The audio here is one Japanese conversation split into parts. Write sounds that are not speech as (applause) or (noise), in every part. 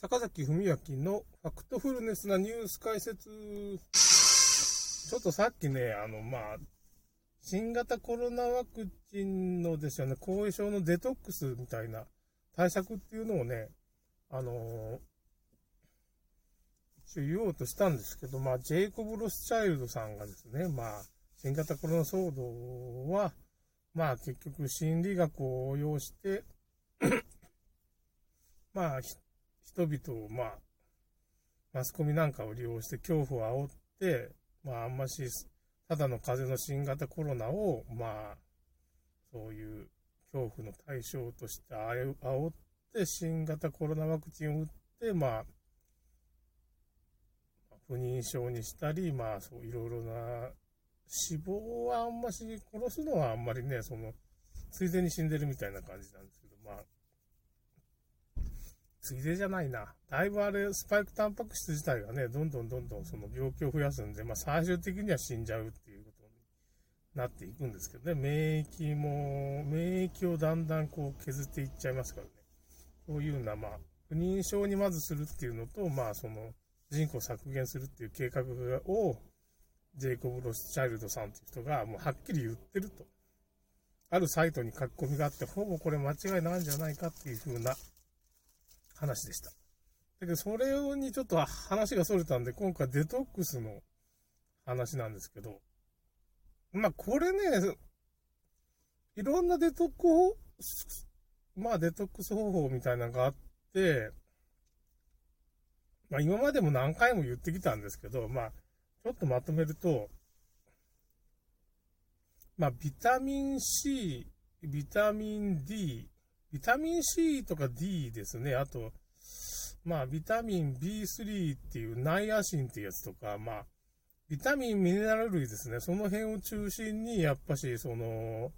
坂崎文明のファクトフルネスなニュース解説。ちょっとさっきね、あの、まあ、新型コロナワクチンのですよね、後遺症のデトックスみたいな対策っていうのをね、あのー、一応言おうとしたんですけど、まあ、ジェイコブ・ロスチャイルドさんがですね、まあ、新型コロナ騒動は、まあ、結局心理学を応用してまあ、人々を、まあ、マスコミなんかを利用して恐怖を煽って、まあ、あんまし、ただの風邪の新型コロナを、まあ、そういう恐怖の対象として煽って、新型コロナワクチンを打って、まあ、不妊症にしたり、まあ、そういろいろな、死亡はあんまし、殺すのはあんまりね、その、ついでに死んでるみたいな感じなんですけど、まあ、ついでじゃないな。だいぶあれ、スパイクタンパク質自体がね、どんどんどんどんその病気を増やすんで、まあ最終的には死んじゃうっていうことになっていくんですけどね、免疫も、免疫をだんだんこう削っていっちゃいますからね。そういうような、まあ、不妊症にまずするっていうのと、まあその、人口削減するっていう計画を、ジェイコブ・ロスチャイルドさんっていう人がもうはっきり言ってると。あるサイトに書き込みがあって、ほぼこれ間違いないんじゃないかっていう風な話でした。だけど、それにちょっと話が逸れたんで、今回デトックスの話なんですけど、まあ、これね、いろんなデトック法、まあ、デトックス方法みたいなのがあって、まあ、今までも何回も言ってきたんですけど、まあ、ちょっとまとめると、まあ、ビタミン C、ビタミン D、ビタミン C とか D ですね。あと、まあ、ビタミン B3 っていうナイアシンっていうやつとか、まあ、ビタミン、ミネラル類ですね。その辺を中心に、やっぱし、その、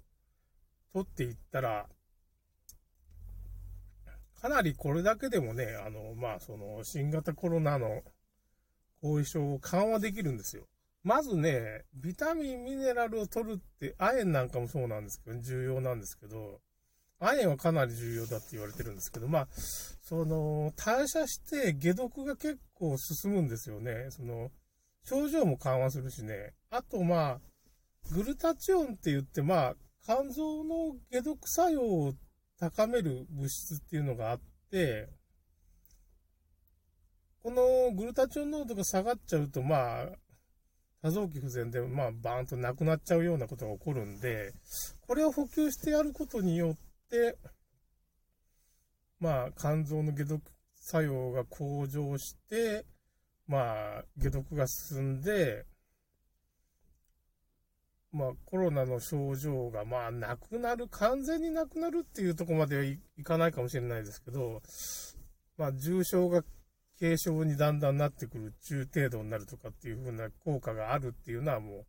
取っていったら、かなりこれだけでもね、あの、まあ、その、新型コロナの後遺症を緩和できるんですよ。まずね、ビタミン、ミネラルを取るって、亜鉛なんかもそうなんですけど、重要なんですけど、亜鉛はかなり重要だって言われてるんですけど、まあ、その、代謝して解毒が結構進むんですよね。その、症状も緩和するしね。あと、まあ、グルタチオンって言って、まあ、肝臓の解毒作用を高める物質っていうのがあって、このグルタチオン濃度が下がっちゃうと、まあ、多臓器不全で、まあ、バーンとなくなっちゃうようなことが起こるんで、これを補給してやることによって、、まあ、肝臓の解毒作用が向上して、まあ、解毒が進んで、まあ、コロナの症状が、まあ、なくなる、完全になくなるっていうとこまではいかないかもしれないですけど、まあ、重症が軽症にだんだんなってくる、中程度になるとかっていう風な効果があるっていうのはもう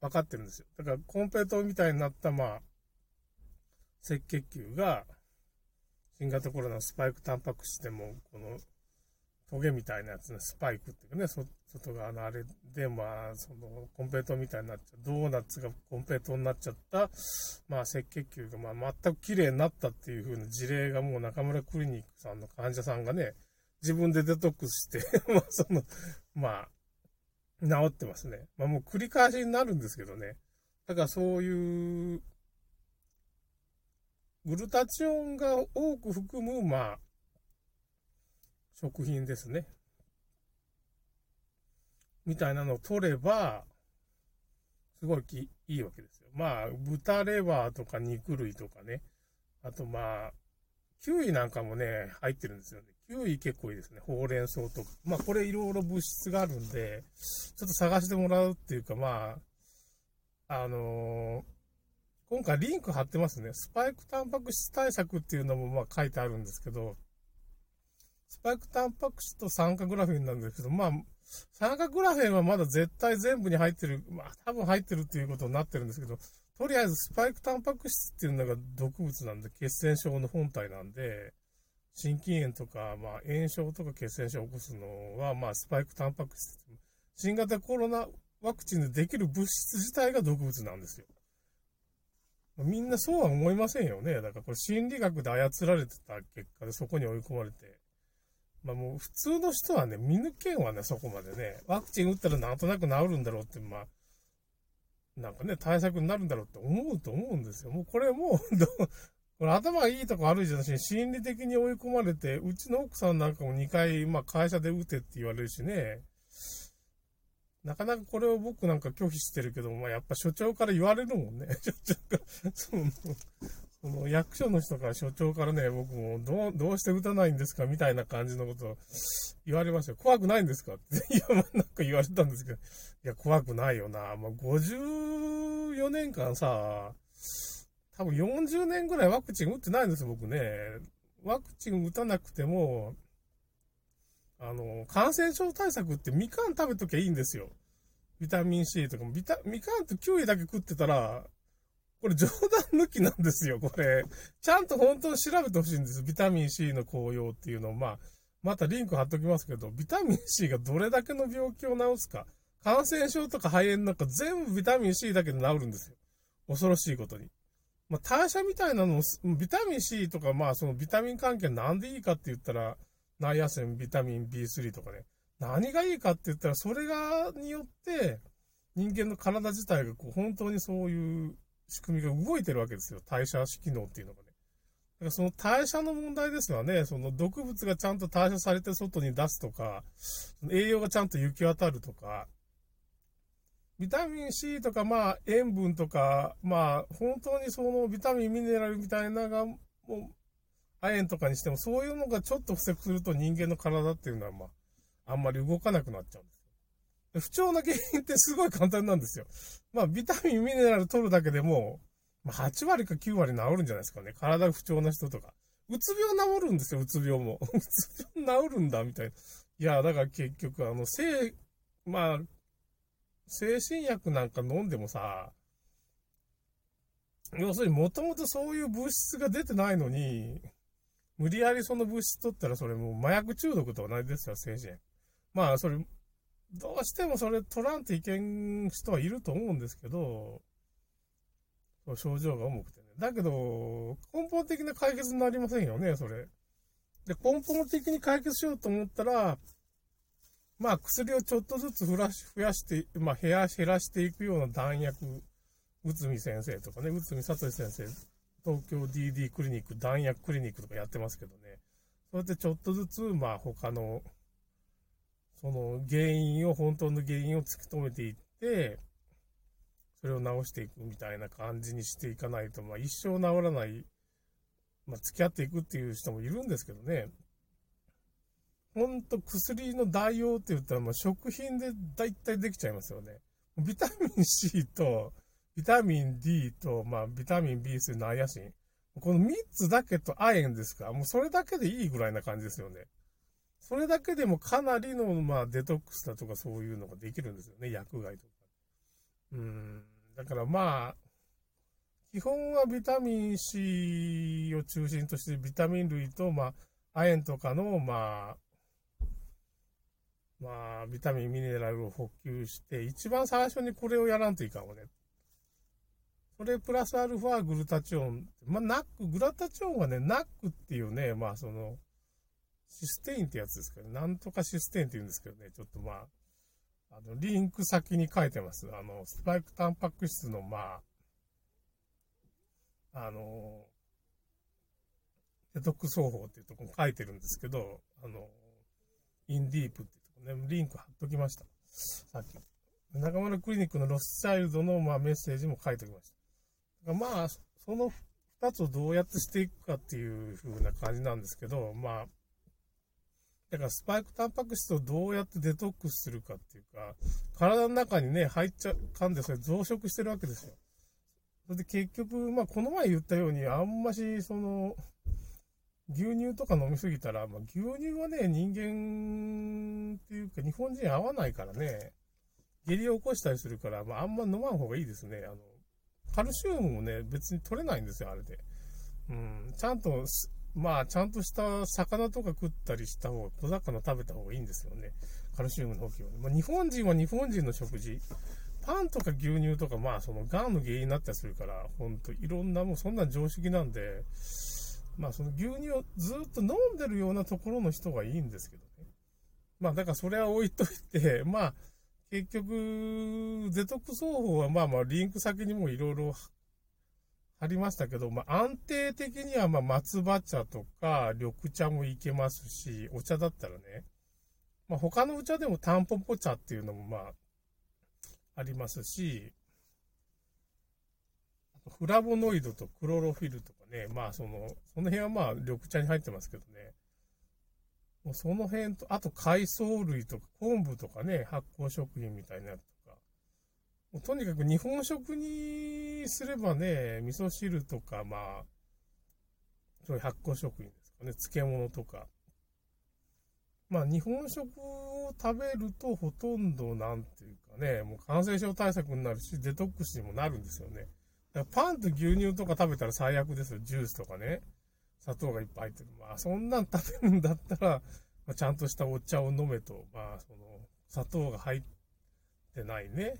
分かってるんですよ。だから、コンペイトみたいになった、まあ、赤血球が新型コロナのスパイクタンパク質でも、このトゲみたいなやつね、スパイクっていうかね、外側のあれで、まあ、その、コンペイトみたいになっちゃう、ドーナツがコンペイトになっちゃった、まあ、赤血球が、まあ、全く綺麗になったっていう風な事例がもう中村クリニックさんの患者さんがね、自分でデトックスして (laughs) まあ、その、まあ、治ってますね。まあ、もう繰り返しになるんですけどね。だからそういうグルタチオンが多く含む、まあ、食品ですね。みたいなのを取れば、すごいきいいわけですよ。まあ、豚レバーとか肉類とかね。あとまあ、キウイなんかもね、入ってるんですよね。キウイ結構いいですね。ほうれん草とか。まあ、これいろいろ物質があるんで、ちょっと探してもらうっていうか、まあ、あのー今回リンク貼ってますね。スパイクタンパク質対策っていうのもまあ書いてあるんですけど、スパイクタンパク質と酸化グラフェンなんですけど、まあ、酸化グラフェンはまだ絶対全部に入ってる、まあ多分入ってるっていうことになってるんですけど、とりあえずスパイクタンパク質っていうのが毒物なんで、血栓症の本体なんで、心筋炎とか、まあ炎症とか血栓症を起こすのは、まあスパイクタンパク質。新型コロナワクチンでできる物質自体が毒物なんですよ。みんなそうは思いませんよね。だからこれ心理学で操られてた結果でそこに追い込まれて、まあもう普通の人はね、見抜けんわね、そこまでね。ワクチン打ったらなんとなく治るんだろうって、まあ、なんかね、対策になるんだろうって思うと思うんですよ。もうこれもう (laughs) これ頭がいいとこ悪いじゃないし、心理的に追い込まれて、うちの奥さんなんかも2回、まあ会社で打てって言われるしね。なかなかこれを僕なんか拒否してるけど、まあやっぱ所長から言われるもんね。所長が、その、その役所の人から所長からね、僕もどう、どうして打たないんですかみたいな感じのことを言われましたよ。怖くないんですかって。いや、まあなんか言われたんですけど、いや、怖くないよな。まあ54年間さ、多分40年ぐらいワクチン打ってないんですよ、僕ね。ワクチン打たなくても、あの、感染症対策ってみかん食べときゃいいんですよ。ビタミン C とかも、ビタ、みかんとキウイだけ食ってたら、これ冗談抜きなんですよ、これ。ちゃんと本当に調べてほしいんです。ビタミン C の効用っていうのを、まあ、またリンク貼っときますけど、ビタミン C がどれだけの病気を治すか。感染症とか肺炎なんか全部ビタミン C だけで治るんですよ。恐ろしいことに。まあ、代謝みたいなのも、ビタミン C とか、まあ、そのビタミン関係なんでいいかって言ったら、ナイアセン、ビタミン B3 とかね。何がいいかって言ったら、それが、によって、人間の体自体がこう本当にそういう仕組みが動いてるわけですよ。代謝機能っていうのがね。だからその代謝の問題ですよね。その毒物がちゃんと代謝されて外に出すとか、栄養がちゃんと行き渡るとか、ビタミン C とか、まあ、塩分とか、まあ、本当にそのビタミン、ミネラルみたいなのが、もう、亜鉛とかにしても、そういうのがちょっと不足すると人間の体っていうのは、まあ、あんまり動かなくなっちゃうんです。不調な原因ってすごい簡単なんですよ。まあ、ビタミン、ミネラル取るだけでも、まあ、8割か9割治るんじゃないですかね。体不調な人とか。うつ病治るんですよ、うつ病も。(laughs) うつ病治るんだ、みたいな。いや、だから結局、あの、性、まあ、精神薬なんか飲んでもさ、要するにもともとそういう物質が出てないのに、無理やりその物質取ったらそれもう麻薬中毒と同じですよ、精神。まあ、それ、どうしてもそれ取らんといけん人はいると思うんですけど、症状が重くてね。だけど、根本的な解決になりませんよね、それ。で、根本的に解決しようと思ったら、まあ薬をちょっとずつ増やし、増やして、まあ減ら減らしていくような弾薬、内海先生とかね、内海聡先生、東京 DD クリニック、弾薬クリニックとかやってますけどね、そうやってちょっとずつ、まあ他の、その原因を、本当の原因を突き止めていって、それを直していくみたいな感じにしていかないと、まあ一生治らない、まあ付き合っていくっていう人もいるんですけどね。ほんと薬の代用って言ったらもう食品で大体できちゃいますよね。ビタミン C と、ビタミン D と、まあ、ビタミン B3 のアヤシン。この3つだけと亜鉛ですか？もうそれだけでいいぐらいな感じですよね。それだけでもかなりの、まあ、デトックスだとかそういうのができるんですよね。薬害とか。うん。だからまあ、基本はビタミン C を中心としてビタミン類と、まあ、亜鉛とかの、まあ、まあ、ビタミン、ミネラルを補給して、一番最初にこれをやらんといかんわね。それプラスアルファグルタチオン。まあ、ナック、グラタチオンはね、ナックっていうね、まあ、その、システインってやつですけど、なんとかシステインって言うんですけどね、ちょっとまあ、あの、リンク先に書いてます。あの、スパイクタンパク質の、まあ、あの、デトックス方法っていうとこに書いてるんですけど、あの、インディープっていうとこね、リンク貼っときました。さっき。中村クリニックのロスチャイルドの、まあ、メッセージも書いておきました。まあ、その二つをどうやってしていくかっていう風な感じなんですけど、まあ、だからスパイクタンパク質をどうやってデトックスするかっていうか、体の中にね、入っちゃう、噛んでそれ増殖してるわけですよ。それで結局、まあ、この前言ったように、あんまし、その、牛乳とか飲みすぎたら、まあ、牛乳はね、人間っていうか、日本人合わないからね、下痢を起こしたりするから、まあ、あんま飲まん方がいいですね。あの、カルシウムもね、別に取れないんですよ、あれで。うん、ちゃんと、まあ、ちゃんとした魚とか食ったりした方が、小魚食べた方がいいんですよね。カルシウムの補給は、ね。まあ、日本人は日本人の食事。パンとか牛乳とか、まあ、その、癌の原因になったりするから、ほんと、いろんな、もうそんな常識なんで、まあその牛乳をずっと飲んでるようなところの人がいいんですけどね。まあだからそれは置いといて、まあ結局、デトックス方法はまあまあリンク先にもいろいろありましたけど、まあ安定的にはまあ松葉茶とか緑茶もいけますし、お茶だったらね、まあ他のお茶でもタンポポ茶っていうのもまあありますし、フラボノイドとクロロフィルとかね、まあその、その辺はまあ緑茶に入ってますけどね。もうその辺と、あと海藻類とか昆布とかね、発酵食品みたいなやつとか。もうとにかく日本食にすればね、味噌汁とか、まあ、そういう発酵食品ですかね、漬物とか。まあ日本食を食べるとほとんどなんていうかね、もう感染症対策になるし、デトックスにもなるんですよね。パンと牛乳とか食べたら最悪ですよ。ジュースとかね。砂糖がいっぱい入ってる。まあ、そんなん食べるんだったら、まあ、ちゃんとしたお茶を飲めと、まあ、その、砂糖が入ってないね。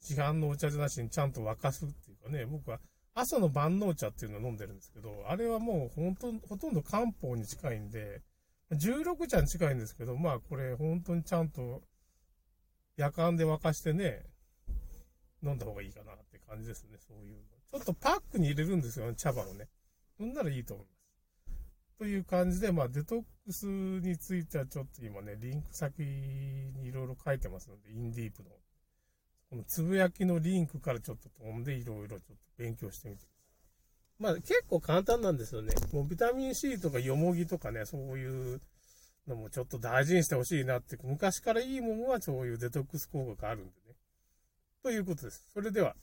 市販のお茶じゃなしにちゃんと沸かすっていうかね、僕は朝の万能茶っていうのを飲んでるんですけど、あれはもう本当、ほとんど漢方に近いんで、16茶に近いんですけど、まあこれ本当にちゃんと夜間で沸かしてね、飲んだ方がいいかなって感じですね、そういうの。ちょっとパックに入れるんですよね、茶葉をね。そんならいいと思います。という感じで、まあ、デトックスについてはちょっと今ね、リンク先にいろいろ書いてますので、インディープの。このつぶやきのリンクからちょっと飛んで、いろいろちょっと勉強してみてまあ、結構簡単なんですよね。もうビタミン C とかよもぎとかね、そういうのもちょっと大事にしてほしいなって、昔からいいものはそういうデトックス効果があるんでね。ということです。それでは。